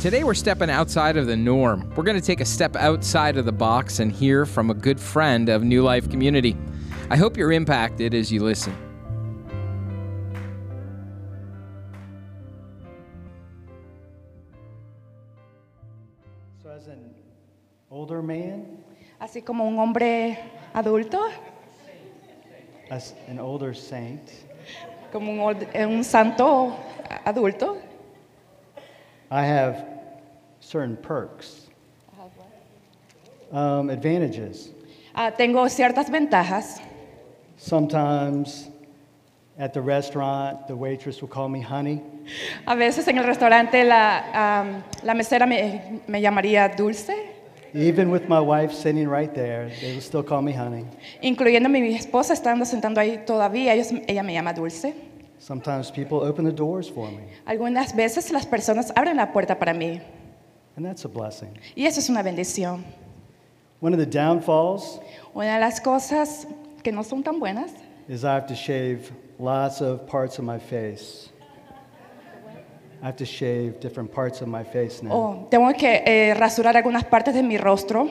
Today we're stepping outside of the norm. We're going to take a step outside of the box and hear from a good friend of New Life Community. I hope you're impacted as you listen. So, as an older man, Así como un hombre adulto, as an older saint, como un, ol- eh, un santo adulto, I have certain perks, um, advantages. ah, tengo ciertas ventajas. Sometimes at the restaurant, the waitress will call me honey. A veces en el restaurante la, am, la mesera me, me llamaría dulce, Even with my wife sitting right there, they will still call me honey. incluyendo mi esposa estando sentando ahí todavía, ellos- ella me llama dulce. Sometimes people open the doors for me, Algunas veces las personas abren la puerta para mí and that's a blessing. y eso es una bendición. One of the downfalls Una de las cosas que no son tan buenas is I have to shave lots of parts of my face. I have to shave different parts of my face now. o tengo que eh, rasurar algunas partes de mi rostro.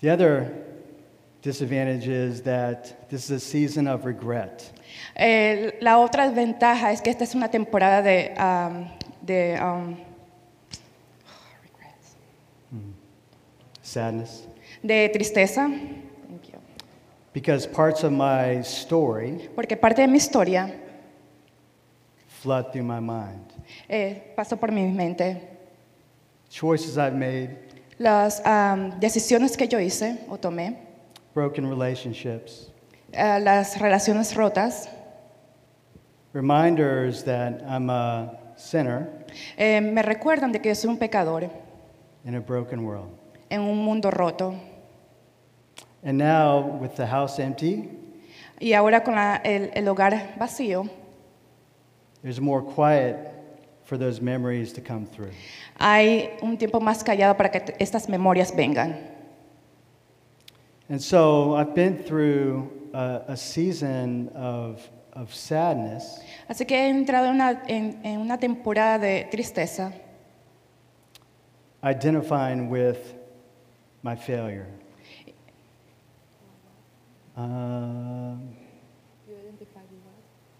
The other disadvantage is that this is a season of regret. Eh, la otra ventaja es que esta es una temporada de, am, de am, sadness, de tristeza. Thank you. because parts of my story Porque parte de mi historia flood through my mind. eh, pasó por mi mente. Choices I've made, Las am, decisiones que yo hice o tomé, broken relationships, eh, las relaciones rotas, reminders that I'm a sinner eh, me recuerdan de que yo soy un pecador in a broken world. en un mundo roto. And now, with the house empty, Y ahora con la- el, el hogar vacío, there's more quiet for those memories to come through. hay un tiempo más callado para que t- estas memorias vengan. And so I've been through a, a season of, of sadness, Así que he entrado en una, en- en una temporada de tristeza, identifying with my failure. Um,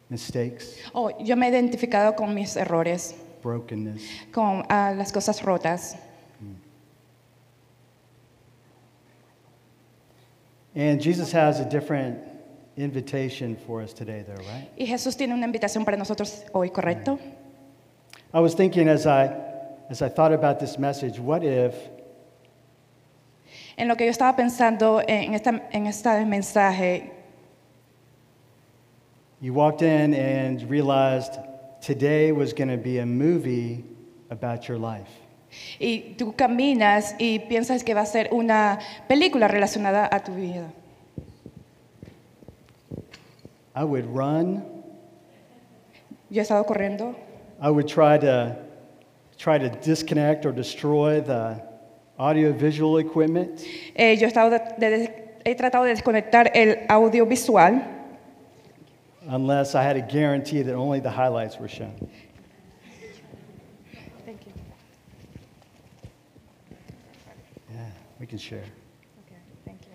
mistakes, Oh, yo me he identificado con mis errores, brokenness. con ah, las cosas rotas. And Jesus has a different invitation for us today, though, right? Y Jesús tiene una invitación para nosotros hoy, ¿correcto? I was thinking as I, as I thought about this message, what if En lo que yo estaba pensando en esta, en este mensaje, you walked in and realized today was going to be a movie about your life? Y tú caminas y piensas que va a ser una película relacionada a tu vida. I would run. Yo he estado corriendo, I would try to try to disconnect or destroy the audiovisual equipment. eh, yo he, estado de- de- he tratado de desconectar el audiovisual unless I had a guarantee that only the highlights were shown. We can share. Okay, thank you.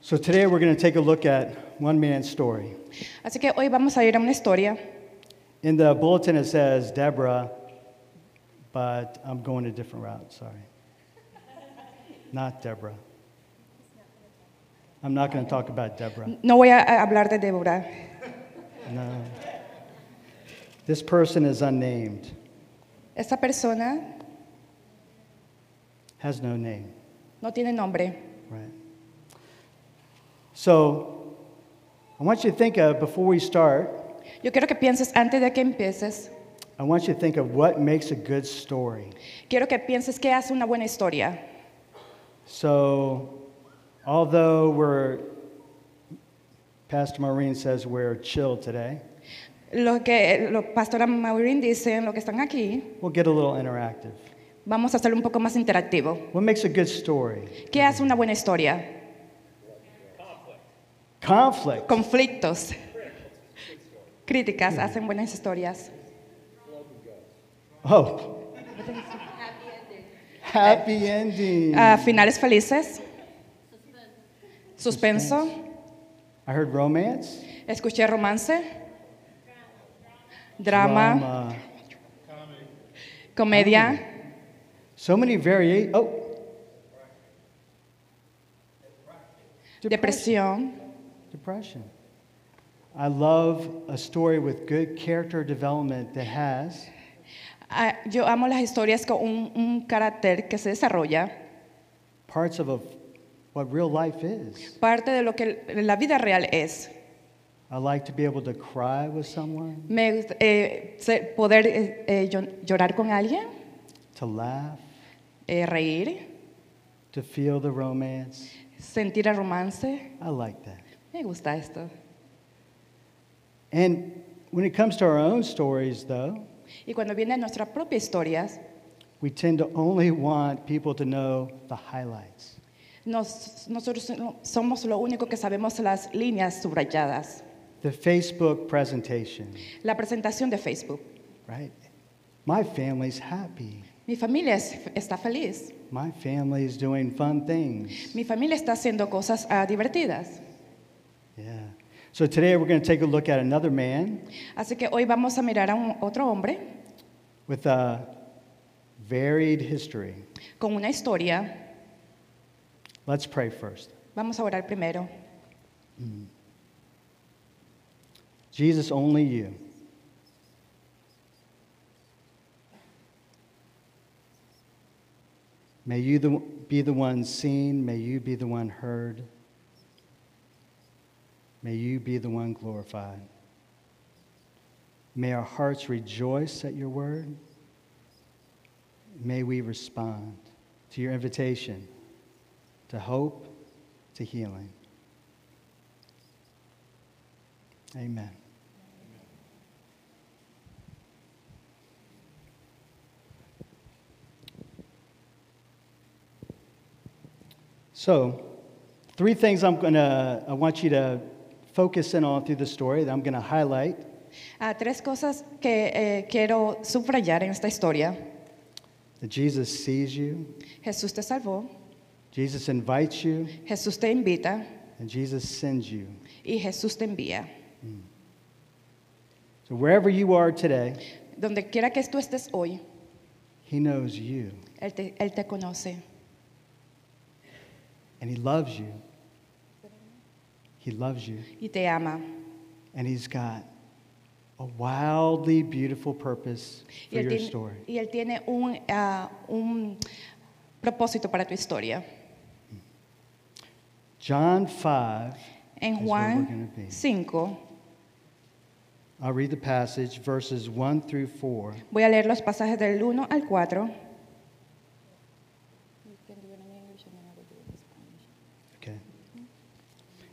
So today we're going to take a look at one man's story. Así que hoy vamos a ir a una historia. In the bulletin it says Deborah, but I'm going a different route, sorry. Not Deborah. I'm not going to talk about Deborah. No voy a hablar de Deborah. No. This person is unnamed, Esta persona has no name, no tiene nombre. right? So I want you to think of, before we start, Yo quiero que pienses antes de que empieces. I want you to think of what makes a good story. Quiero que pienses qué hace una buena historia. So, although we're, Pastor Maureen says we're chill today, Lo que pastora Maureen dicen, lo que están aquí, we'll get a little interactive. vamos a hacerlo un poco más interactivo. What makes a good story? ¿Qué hace una buena historia? Conflict. Conflictos. Críticas hacen buenas historias. Oh. Happy ending. happy Ah, finales felices. Suspenso. I heard romance. Escuché romance. Drama. drama. Comedia. So many variations. Oh. Depresión. Depression. I love a story with good character development that has yo amo las historias con un, un carácter que se desarrolla, parts of a, what real life is. parte de lo que la vida real es. I like to be able to cry with someone, Me eh, poder eh, eh, llo- llorar con alguien, to laugh, eh, reír, to feel the romance. sentir el romance. I like that. Me gusta esto. And when it comes to our own stories, though, Y cuando vienen nuestras propias historias, we tend to only want people to know the highlights. nos- nosotros no- somos lo único que sabemos las líneas subrayadas. The Facebook presentation, La presentación de Facebook. right? My family's happy. Mi familia es- está feliz. My family's doing fun things. Mi familia está haciendo cosas ah, divertidas. Yeah. So today we're going to take a look at another man Así que hoy vamos a mirar a un, otro hombre with a varied history. con una historia. Let's pray first. Vamos a orar primero. Jesus, only you. May you the, be the one seen. May you be the one heard. May you be the one glorified. May our hearts rejoice at your word. May we respond to your invitation to hope, to healing. Amen. So, three things I'm going to, I want you to focus in on through the story that I'm going to highlight. Ah, tres cosas que eh, quiero subrayar en esta historia. That Jesus sees you, Jesús te salvó, Jesus invites you, Jesús te invita and Jesus sends you. y Jesús te envía. So, wherever you are today, Donde quiera que tú estés hoy, He knows you, Él te, Él te conoce and He loves you. He loves you, y te ama. and He's got a wildly beautiful purpose for your tiene, story. y él tiene un, ah, un propósito para tu historia. John 5, En is we're gonna Juan be. 5, I'll read the passage, verses 1 through 4. voy a leer los pasajes del 1 al 4. Okay.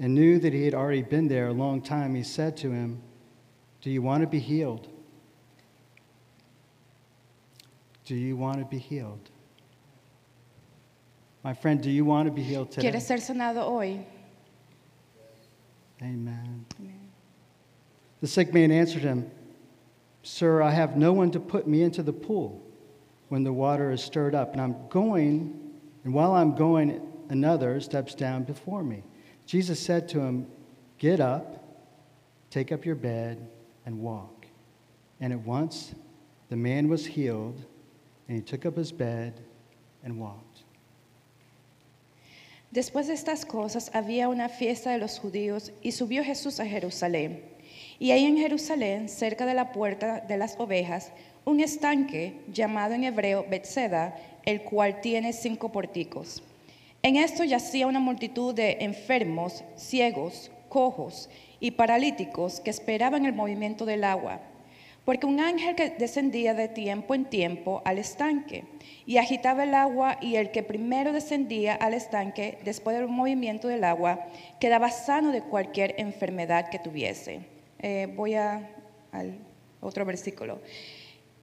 and knew that he had already been there a long time, he said to him, Do you want to be healed? Do you want to be healed? My friend, do you want to be healed today? ¿Quieres ser sanado hoy? Amen. The sick man answered him, Sir, I have no one to put me into the pool when the water is stirred up, and I'm going, and while I'm going, another steps down before me. Jesus said to him, Get up, take up your bed, and walk. And at once the man was healed, and he took up his bed and walked. Después de estas cosas había una fiesta de los judíos y subió Jesús a Jerusalén. Y ahí en Jerusalén, cerca de la puerta de las ovejas, un estanque llamado en hebreo Bethseda, el cual tiene cinco porticos. En esto yacía una multitud de enfermos, ciegos, cojos y paralíticos que esperaban el movimiento del agua, porque un ángel que descendía de tiempo en tiempo al estanque y agitaba el agua y el que primero descendía al estanque después del movimiento del agua quedaba sano de cualquier enfermedad que tuviese. Eh, voy a, al otro versículo.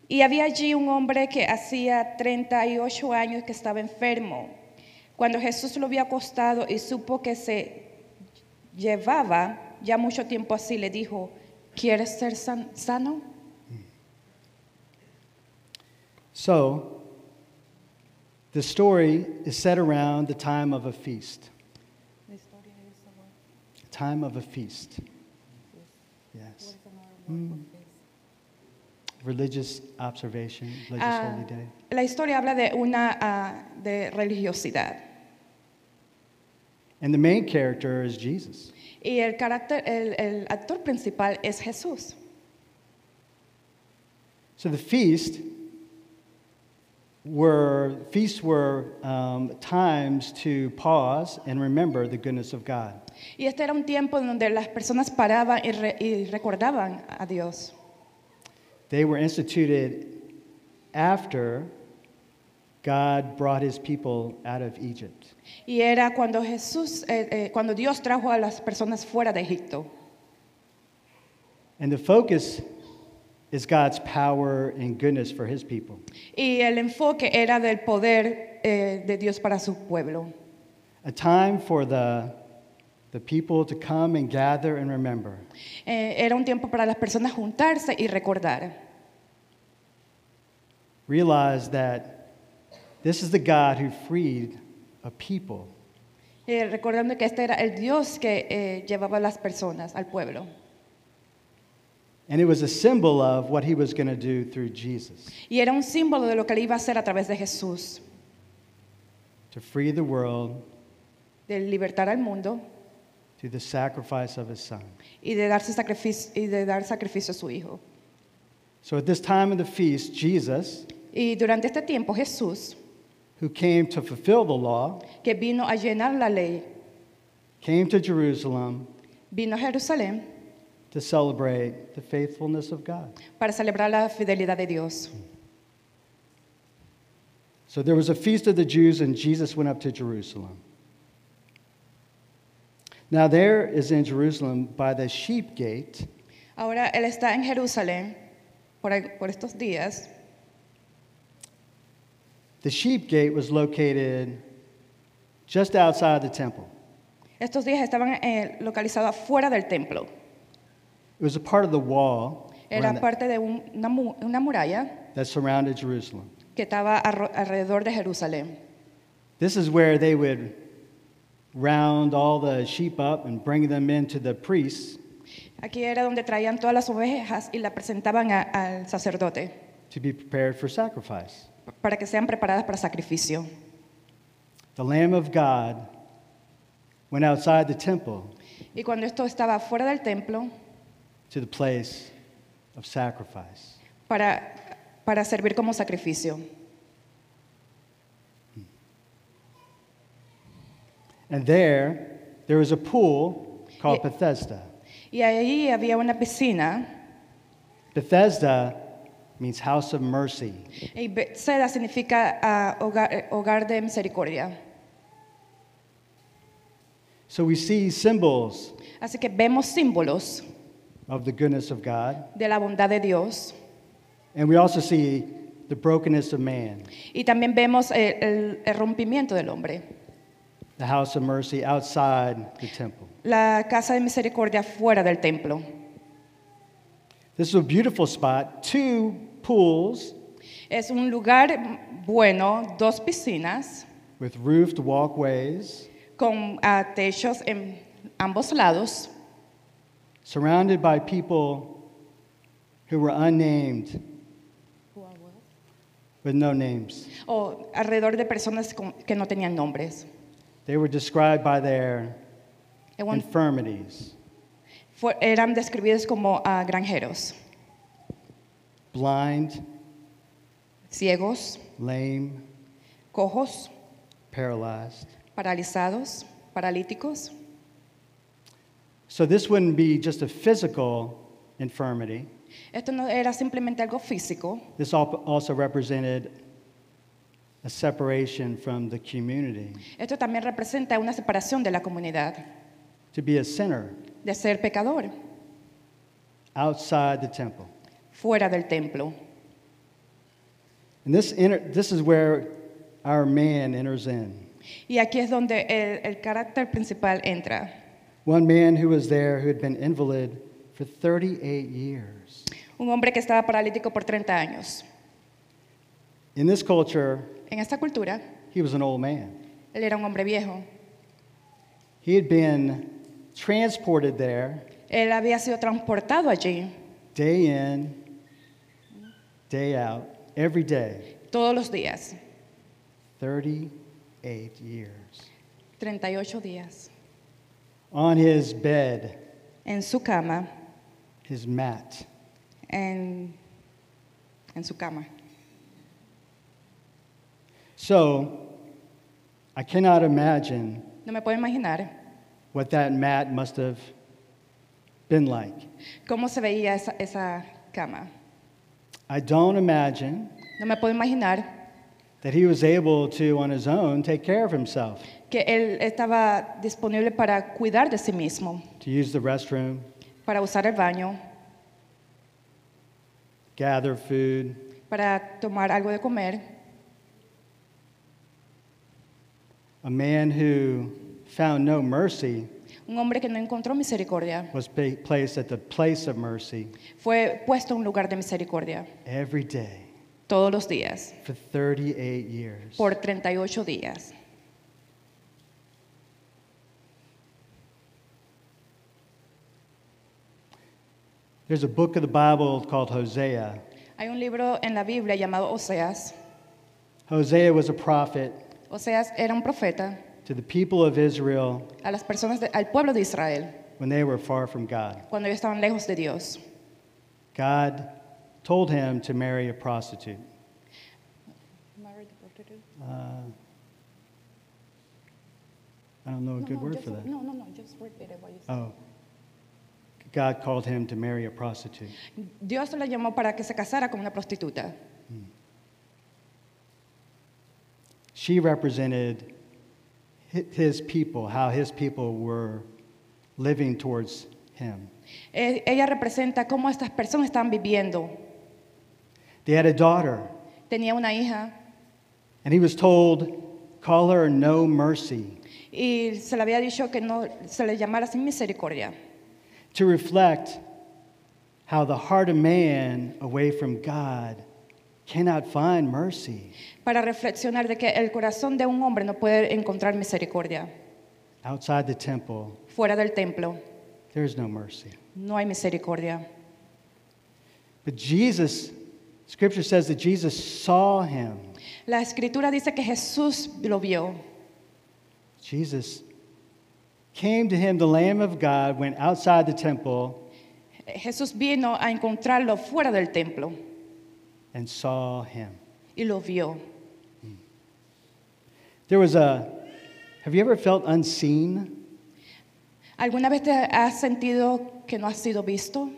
Y había allí un hombre que hacía 38 años que estaba enfermo. Cuando Jesús lo vio acostado y supo que se llevaba ya mucho tiempo así, le dijo, ¿quieres ser san- sano? So, the story is set around the time of a feast. Time of a feast. Yes. Mm. Religious observation, religious Ah, holy day. la historia habla de una ah, de religiosidad. And the main character is Jesus. Y el, carácter, el, el actor principal es Jesús. So the feast were feasts were um, times to pause and remember the goodness of God. Y este era un tiempo donde las personas paraban y, re- y recordaban a Dios. They were instituted after God brought his people out of Egypt. Y era cuando Jesús, eh, eh, cuando Dios trajo a las personas fuera de Egipto. And the focus is God's power and goodness for his people. Y el enfoque era del poder eh, de Dios para su pueblo. A time for the, the people to come and gather and remember. Eh, era un tiempo para las personas juntarse y recordar. Realize that this is the God who freed a people. Eh, recordando que este era el Dios que eh, llevaba a las personas al pueblo. And it was a symbol of what he was going to do through Jesus Y era un símbolo de lo que él iba a hacer a través de Jesús, to free the world de libertar al mundo through the sacrifice of his son. y de, darse sacrificio, y de dar sacrificio a su hijo. So at this time of the feast, Jesus, Y durante este tiempo Jesús, who came to fulfill the law, que vino a llenar la ley, came to Jerusalem vino a Jerusalén to celebrate the faithfulness of God. para celebrar la fidelidad de Dios. So there was a feast of the Jews, and Jesus went up to Jerusalem. Now, there is in Jerusalem by the sheep gate Ahora él está en Jerusalén por, por estos días. The sheep gate was located just outside the temple. Estos días estaban eh, localizados afuera del templo. It was a part of the wall Era around parte de un- una, mu- una muralla that surrounded Jerusalem. que estaba arro- alrededor de Jerusalén. This is where they would round all the sheep up and bring them into the priests Aquí era donde traían todas las ovejas y las presentaban a- al sacerdote to be prepared for sacrifice. Para que sean preparadas para sacrificio. The Lamb of God went outside the temple Y cuando esto estaba fuera del templo, to the place of sacrifice. para, para servir como sacrificio. And there, there was a pool called Yeah. Bethesda. Y ahí había una piscina, Bethesda means house of mercy. y Bethesda significa ah, hogar, hogar de misericordia. So we see symbols Así que vemos símbolos of the goodness of God, de la bondad de Dios and we also see the brokenness of man. y también vemos el, el rompimiento del hombre. the house of mercy outside the temple. La casa de misericordia fuera del templo. This is a beautiful spot, two pools Es un lugar bueno, dos piscinas with roofed walkways, con ah, techos en ambos lados, surrounded by people who were unnamed with no names. o alrededor de personas que no tenían nombres. They were described by their infirmities, eran describidos como ah, granjeros, blind, ciegos, lame, cojos, paralyzed. paralizados, paralíticos. So this wouldn't be just a physical infirmity. Esto no era simplemente algo físico, This also represented a separation from the community, esto también representa una separación de la comunidad, to be a sinner de ser pecador, outside the temple. Fuera del templo. And this, inner, this is where our man enters in. Y aquí es donde el, el carácter principal entra. One man who was there who had been invalid for 38 years. Un hombre que estaba paralítico por 30 años. In this culture, En esta cultura, he was an old man. él era un hombre viejo. He had been transported there Él había sido transportado allí day in, day out, every day, todos los días, 38 years. 38 días, On his bed, en su cama, his mat, en, en su cama. So, I cannot imagine No me puedo imaginar what that mat must have been like. cómo se veía esa, esa cama. I don't imagine No me puedo imaginar that he was able to, on his own, take care of himself, que él estaba disponible para cuidar de sí mismo, to use the restroom, para usar el baño, gather food. para tomar algo de comer. A man who found no mercy Un hombre que no encontró misericordia was pa- placed at the place of mercy fue puesto en un lugar de misericordia every day todos los días, for 38 years. por 38 días. There's a book of the Bible called Hosea. Hay un libro en la Biblia llamado Oseas. Hosea was a prophet Oseas era un profeta to the people of Israel a las personas, de- al pueblo de Israel, when they were far from God. cuando ellos estaban lejos de Dios. God told him to marry a prostitute. Uh, I don't know a good word for that. No, no, no, just repeat it what you said. Oh. God called him to marry a prostitute. Dios le llamó para que se casara con una prostituta. She represented hi- his people, how his people were living towards him. Eh, Ella representa cómo estas personas estaban viviendo. They had a daughter, Tenía una hija and he was told, Call her no mercy, y se le había dicho que no se le llamara sin misericordia, to reflect how the heart of man away from God cannot find mercy. Para reflexionar de que el corazón de un hombre no puede encontrar misericordia. Outside the temple, Fuera del templo there is no mercy. no hay misericordia. But Jesus, scripture says that Jesus saw him. La escritura dice que Jesús lo vio. Jesus came to him, the Lamb of God, went outside the temple Jesús vino a encontrarlo fuera del templo and saw him. y lo vio. There was a, have you ever felt unseen? ¿Alguna vez te has sentido que no has sido visto?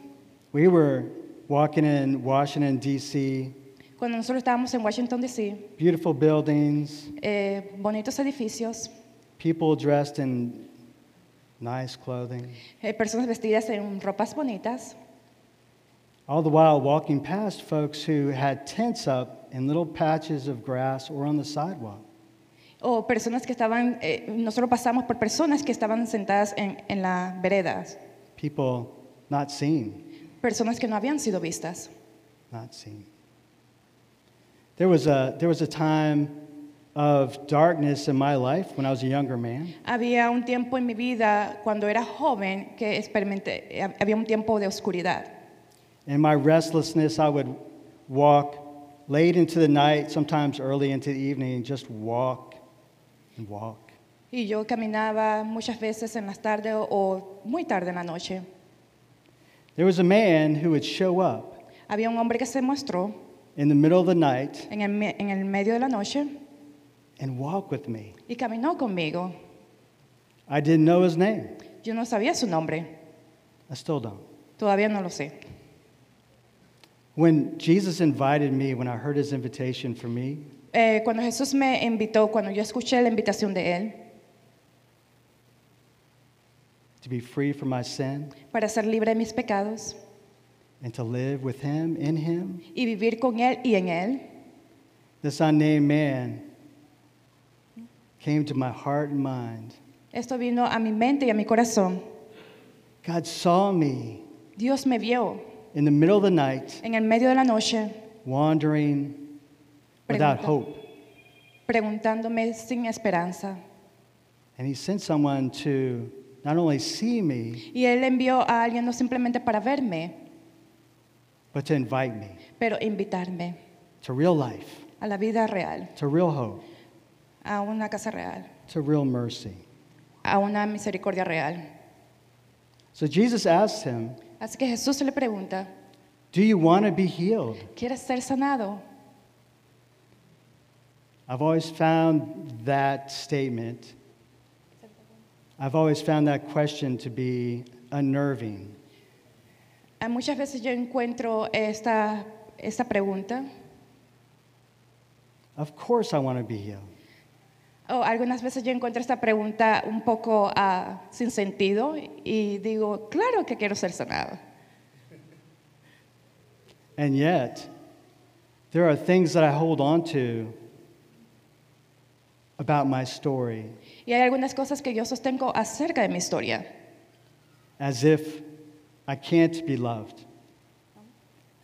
We were walking in Washington, D.C., Cuando nosotros estábamos en Washington, D.C., beautiful buildings, eh, bonitos edificios, people dressed in nice clothing, eh, personas vestidas en ropas bonitas, all the while walking past folks who had tents up in little patches of grass or on the sidewalk. O personas que estaban, eh, nosotros pasamos por personas que estaban sentadas en, en las veredas, People not seen, personas que no habían sido vistas. not seen. There was a, there was a time of darkness in my life when I was a younger man. Había un tiempo en mi vida cuando era joven que experimenté, eh, había un tiempo de oscuridad. In my restlessness, I would walk late into the night, sometimes early into the evening, and just walk and walk. Y yo caminaba muchas veces en las tardes o, o muy tarde en la noche. There was a man who would show up Había un hombre que se mostró in the middle of the night en el, me- en el medio de la noche and walk with me. y caminó conmigo. I didn't know his name. Yo no sabía su nombre, I still don't. todavía no lo sé. When Jesus invited me, when I heard his invitation for me, Eh, cuando Jesús me invitó, cuando yo escuché la invitación de Él to be free from my sin para ser libre de mis pecados and to live with him, in him, y vivir con Él y en Él, this unnamed man came to my heart and mind. esto vino a mi mente y a mi corazón. God saw me Dios me vio in the middle of the night, en el medio de la noche wandering without hope. preguntándome sin esperanza. And he sent someone to not only see me, Y Él envió a alguien no simplemente para verme, but to invite me pero invitarme to real life, a la vida real, to real hope, a una casa real, to real mercy. a una misericordia real. So Jesus asked him, Así que Jesús le pregunta, Do you want to be healed? ¿quieres ser sanado? I've always found that statement, I've always found that question to be unnerving. Muchas veces yo encuentro esta, esta pregunta, Of course, I want to be healed. o algunas veces yo encuentro esta pregunta un poco ah, sin sentido y digo, claro que quiero ser sanado. And yet, there are things that I hold on to about my story. Y hay algunas cosas que yo sostengo acerca de mi historia, as if I can't be loved,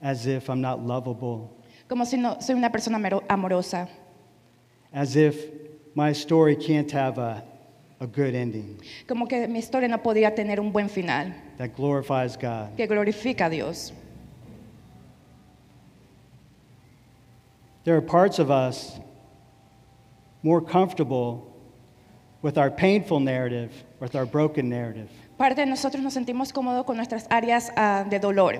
as if I'm not lovable, como si no soy una persona amorosa, as if my story can't have a, a good ending. Como que mi historia no podía tener un buen final, that glorifies God. que glorifica a Dios. There are parts of us more comfortable with our painful narrative, with our broken narrative. Parte de nosotros nos sentimos cómodos con nuestras áreas ah, de dolor,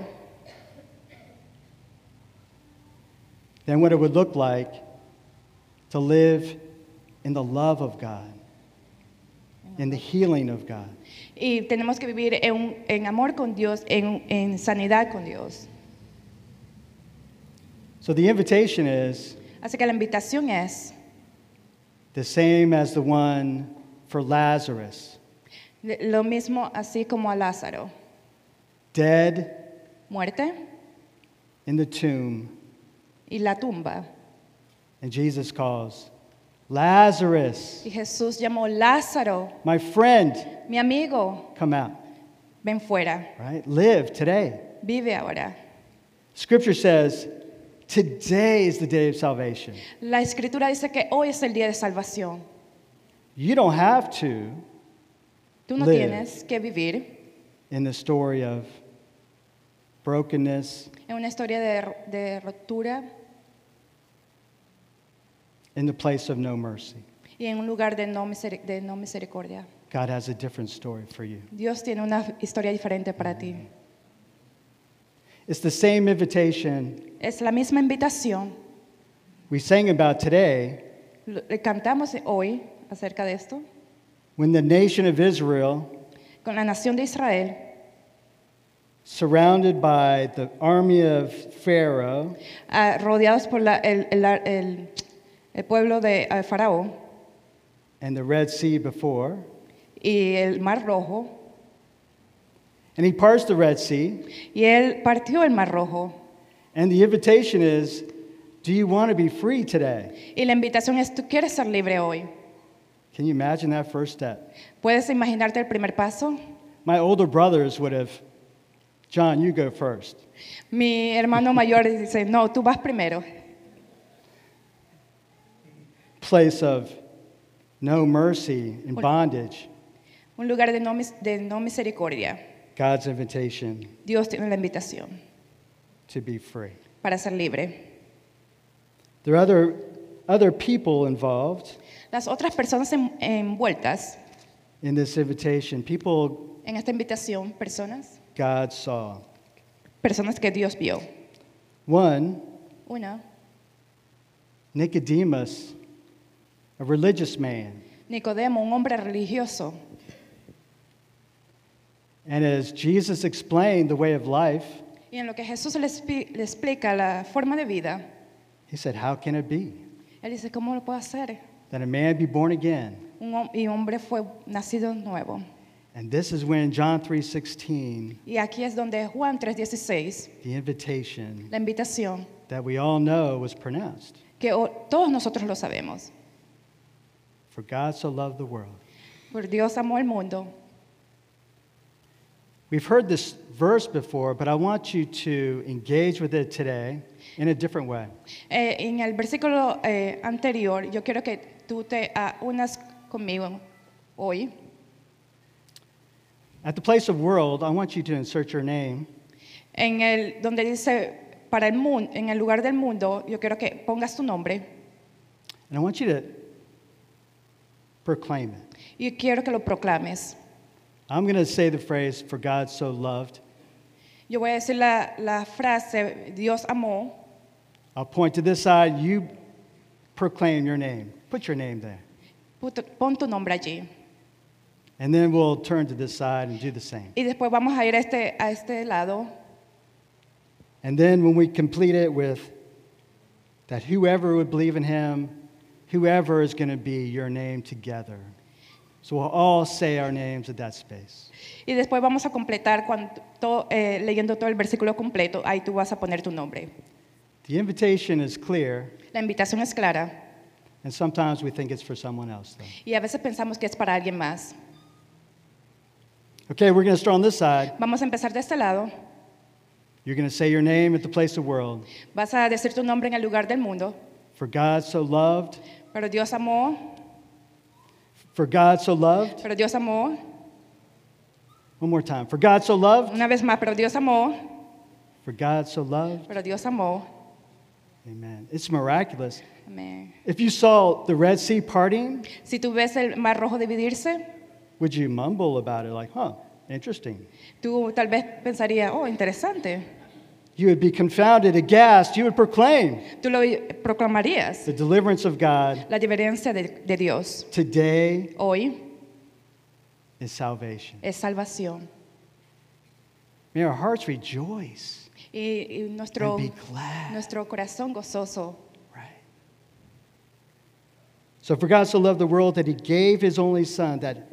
than what it would look like to live in the love of God, in the healing of God. y tenemos que vivir en, en amor con Dios, en, en sanidad con Dios. So the invitation is Así que la invitación es the same as the one for Lazarus. Lo mismo así como a Lázaro, dead muerte. in the tomb, y la tumba. and Jesus calls, Lazarus, Y Jesús llamó Lázaro, my friend, mi amigo, come out, ven fuera, right? Live today. vive ahora. Scripture says, today is the day of salvation. La escritura dice que hoy es el día de salvación. You don't have to Tú no Live. tienes que vivir in the story of brokenness, en una historia de, de ruptura in the place of no mercy. y en un lugar de no, de no misericordia. God has a different story for you. Dios tiene una historia diferente para ti. It's the same invitation Es la misma invitación. we sang about today le Cantamos hoy acerca de esto. when the nation of Israel, con la nación de Israel, surrounded by the army of Pharaoh, ah, rodeados por la- el, el- el- el pueblo de ah, Faraón. and the Red Sea before, y el Mar Rojo, and he parts the Red Sea, y él partió el Mar Rojo. and the invitation is Do you want to be free today? Y la invitación es, ¿tú quieres ser libre hoy? Can you imagine that first step? ¿Puedes imaginarte el primer paso? My older brothers would have, John, you go first. Mi hermano mayor dice, no, tú vas primero. Place of no mercy and bondage, Un lugar de no, de no misericordia. God's invitation Dios tiene la invitación to be free. para ser libre. There are other, other people involved Las otras personas en- envueltas in this invitation, people en esta invitación, personas, God saw. personas que Dios vio. One Una, Nicodemus, a religious man. Nicodemo, un hombre religioso. And as Jesus explained the way of life, Y en lo que Jesús le, le explica la forma de vida, he said, How can it be él dice, ¿cómo lo puedo hacer? that a man be born again? Un, y hombre fue nacido nuevo. And this is when John 3:16, Y aquí es donde Juan 3:16, the invitation la invitación, that we all know was pronounced. que o- todos nosotros lo sabemos. For God so loved the world. Por Dios amó el mundo. We've heard this verse before, but I want you to engage with it today in a different way. Eh, en el versículo eh, anterior, yo quiero que tú te ah, unas conmigo hoy. At the place of world, I want you to insert your name En el donde dice para el mundo, en el lugar del mundo, yo quiero que pongas tu nombre and I want you to proclaim it. y quiero que lo proclames. I'm going to say the phrase, for God so loved. Yo voy a decir la, la frase, Dios amó. I'll point to this side, you proclaim your name. Put your name there. Pon tu nombre allí. And then we'll turn to this side and do the same. Y después vamos a ir a este, a este lado. And then when we complete it with that whoever would believe in him, whoever is going to be your name together. So we'll all say our names at that space. Y después vamos a completar cuando, to- eh, leyendo todo el versículo completo. Ahí tú vas a poner tu nombre. The invitation is clear, La invitación es clara and sometimes we think it's for someone else, though. y a veces pensamos que es para alguien más. Okay, we're going to start on this side. Vamos a empezar de este lado. You're going to say your name at the place of world. Vas a decir tu nombre en el lugar del mundo. For God so loved, Pero Dios amó, for God so loved. pero Dios amó. One more time. For God so loved, Una vez más, pero Dios amó, for God so loved. pero Dios amó. Amen. It's miraculous. Amén. If you saw the Red Sea parting, Si tú ves el mar rojo dividirse, would you mumble about it like, huh, interesting? tú tal vez pensarías, oh, interesante. You would be confounded, aghast. You would proclaim Tú lo proclamarías, the deliverance of God la diferencia de, de Dios. today Hoy is salvation. es salvación. May our hearts rejoice Y, y nuestro, and be glad. nuestro corazón gozoso. Right. So, for God so loved the world that he gave his only Son, that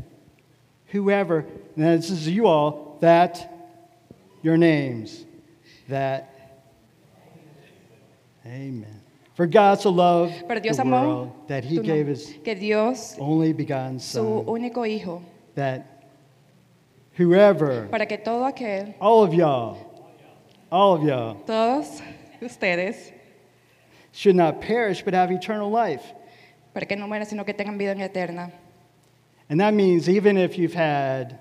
whoever, and this is you all, that your names, that, amen. For God so loved Pero Dios the amó world that he gave his que Dios, only begotten su Son, único hijo, that whoever, para que todo aquel, all of y'all, all of y'all, todos ustedes, should not perish but have eternal life. para que no mueran, sino que tengan vida eterna. And that means even if you've had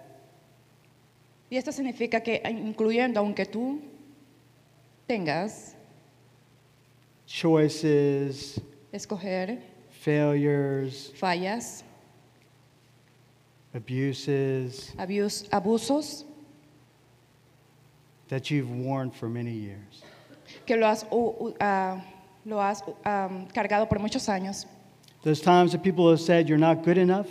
Y esto significa que, incluyendo, aunque tú tengas choices, escoger failures, fallas, abuses abus- abusos, that you've worn for many years. que lo has, u- u- ah, lo has um, cargado por muchos años. Those times that people have said you're not good enough,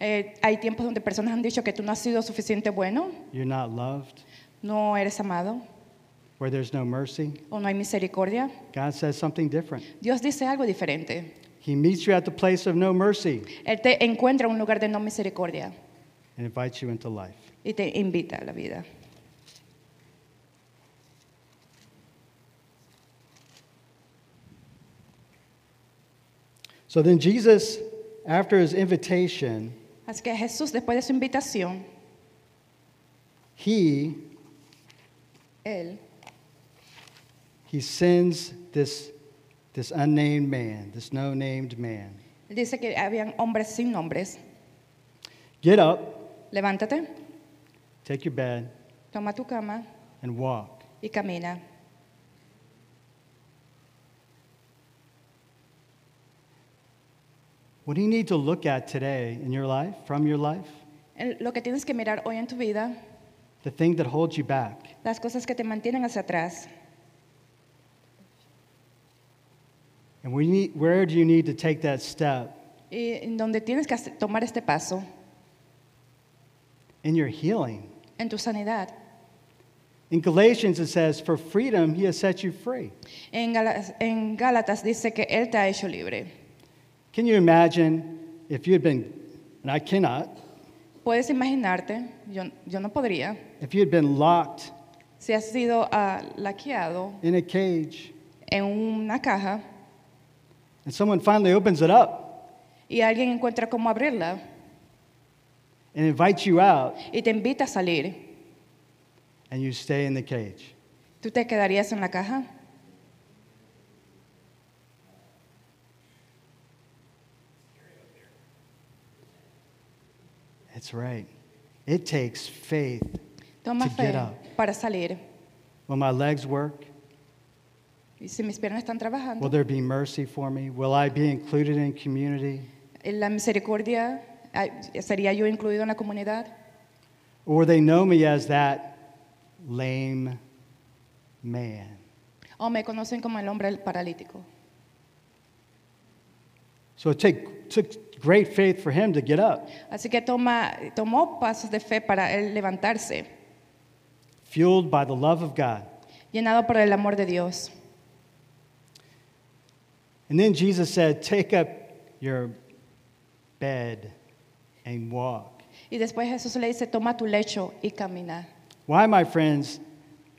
Eh, hay tiempos donde personas han dicho que tú no has sido suficiente bueno, you're not loved, no eres amado where there's no mercy. o no hay misericordia. God says something different. Dios dice algo diferente. He meets you at the place of no mercy Él te encuentra en un lugar de no misericordia and invites you into life. y te invita a la vida. So then Jesus, after his invitation, Así que Jesús, después de su invitación, he Él he sends this this unnamed man, this no named man. dice que habían hombres sin nombres. Get up, Levántate, take your bed, toma tu cama and walk. y camina. What do you need to look at today in your life, from your life? El- Lo que tienes que mirar hoy en tu vida, The thing that holds you back. las cosas que te mantienen hacia atrás. And we need, where do you need to take that step? Y en donde tienes que hacer- tomar este paso In your healing. en tu sanidad. In Galatians, it says, For freedom, he has set you free. En, Gala- en Gálatas dice que Él te ha hecho libre. Can you imagine if you had been, and I cannot, Puedes imaginarte, yo, yo no podría, if you had been locked si has sido ah, laqueado in a cage en una caja and someone finally opens it up y alguien encuentra cómo abrirla and invites you out y te invita a salir, and you stay in the cage. ¿tú te quedarías en la caja? That's right. It takes faith. Toma To get up. para salir. Will my legs work? Y si mis piernas están trabajando, Will there be mercy for me? Will I be included in community? en la misericordia, ah, ¿sería yo incluido en la comunidad? Or will they know me as that lame man? ¿O me conocen como el hombre paralítico? So it take, took great faith for him to get up, Así que toma, tomó pasos de fe para él levantarse, fueled by the love of God. llenado por el amor de Dios. And then Jesus said, Take up your bed and walk. Y después Jesús le dice, toma tu lecho y camina. Why, my friends,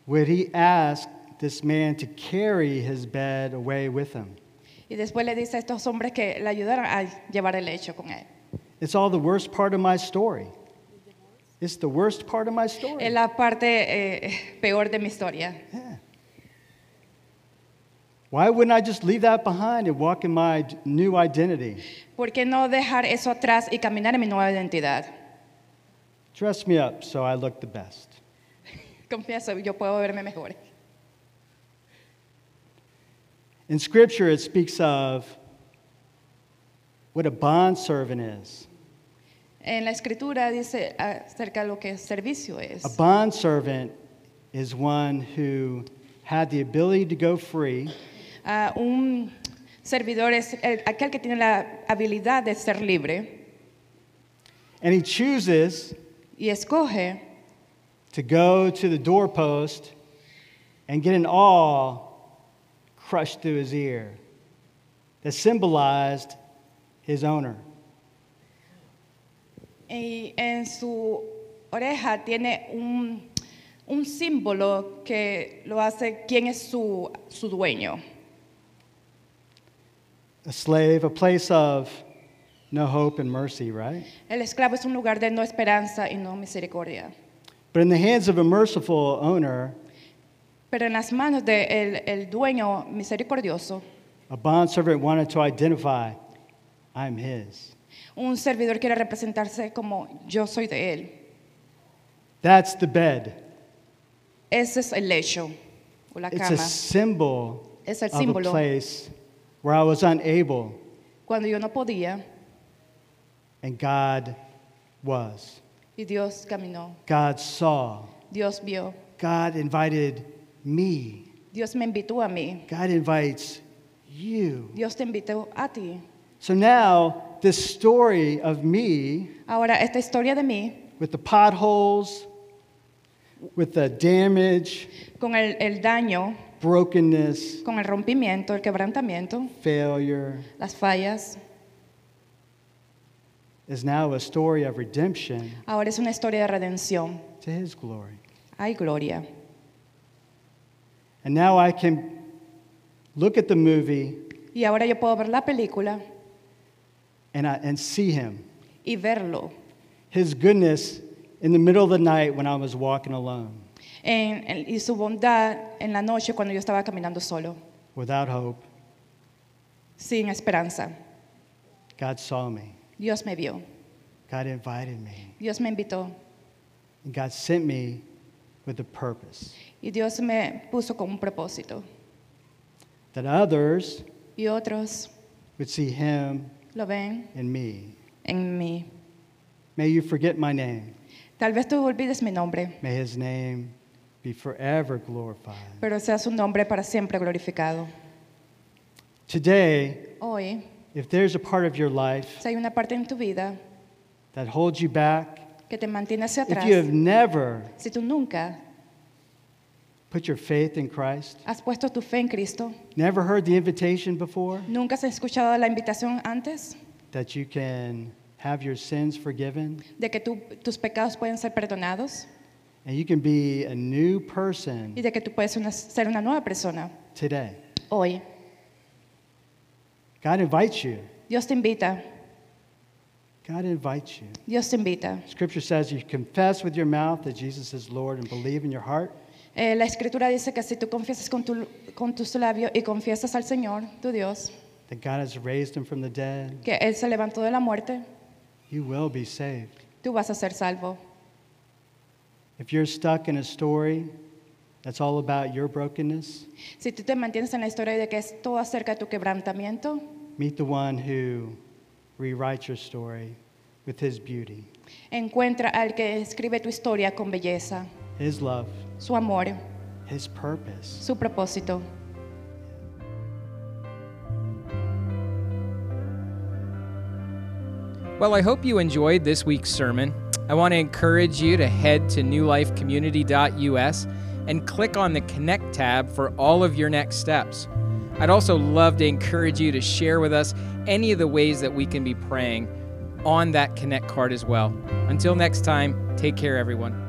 would he ask this man to carry his bed away with him? Y después le dice a estos hombres que le ayudaron a llevar el lecho con él. It's all the worst part of my story. It's the worst part of my story. Es la parte eh, peor de mi historia. Yeah. Why wouldn't I just leave that behind and walk in my new identity? ¿Por qué no dejar eso atrás y caminar en mi nueva identidad? Dress me up so I look the best. Confieso, yo puedo verme mejor. In Scripture, it speaks of what a bondservant is. En la escritura dice acerca de lo que servicio es. A bondservant is one who had the ability to go free Un servidor es el- aquel que tiene la habilidad de ser libre and he chooses y escoge to go to the doorpost and get an awl crushed through his ear that symbolized his owner. y en su oreja tiene un, un símbolo que lo hace quién es su, su dueño. A slave, a place of no hope and mercy, right? El esclavo es un lugar de no esperanza y no misericordia. But in the hands of a merciful owner, Pero en las manos del de el dueño misericordioso, a bondservant wanted to identify, I'm his. un servidor quiere representarse como yo soy de él. That's the bed. Ese es el lecho o la It's cama. a symbol Es el of a símbolo. place where I was unable Cuando yo no podía and God was. y Dios caminó, God saw. Dios vio, God invited me. Dios me invitó a mí, God invites you. Dios te invitó a ti. So now, this story of me Ahora, esta historia de mí, with the potholes, with the damage, con el, el daño, brokenness, con el rompimiento, el quebrantamiento, failure, las fallas, is now a story of redemption ahora es una historia de redención. to His glory. Hay gloria. And now I can look at the movie Y ahora yo puedo ver la película and, I, and see Him, y verlo His goodness in the middle of the night when I was walking alone, en- en- y su bondad en la noche cuando yo estaba caminando solo, without hope. sin esperanza. God saw me. Dios me vio, God invited me. Dios me invitó And God sent me with a purpose y Dios me puso con un propósito. that others Y otros would see Him lo ven in me. en mí. May you forget my name. Tal vez tú olvides mi nombre, May His name be forever glorified. pero sea su nombre para siempre glorificado. Today, Hoy, if there's a part of your life si hay una parte en tu vida that holds you back, que te mantiene hacia if atrás, you have never si tú nunca put your faith in Christ, has puesto tu fe en Cristo, never heard the invitation before nunca has escuchado la invitación antes that you can have your sins forgiven de que tú- tus pecados pueden ser perdonados and you can be a new person y de que tú puedes una- ser una nueva persona. today. Hoy, God invites you. Dios te invita, God invites you. Dios te invita. Scripture says you confess with your mouth that Jesus is Lord and believe in your heart Eh, la escritura dice que si tú confiesas con, tu- con tus labios y confiesas al Señor, tu Dios, that God has raised him from the dead, que Él se levantó de la muerte, you will be saved. tú vas a ser salvo. If you're stuck in a story that's all about your brokenness, Si tú te mantienes en la historia de que es todo acerca de tu quebrantamiento, meet the one who rewrites your story with his beauty, encuentra al que escribe tu historia con belleza, his love, su amor, his purpose. su propósito. Well, I hope you enjoyed this week's sermon. I want to encourage you to head to newlifecommunity.us and click on the Connect tab for all of your next steps. I'd also love to encourage you to share with us any of the ways that we can be praying on that Connect card as well. Until next time, take care, everyone.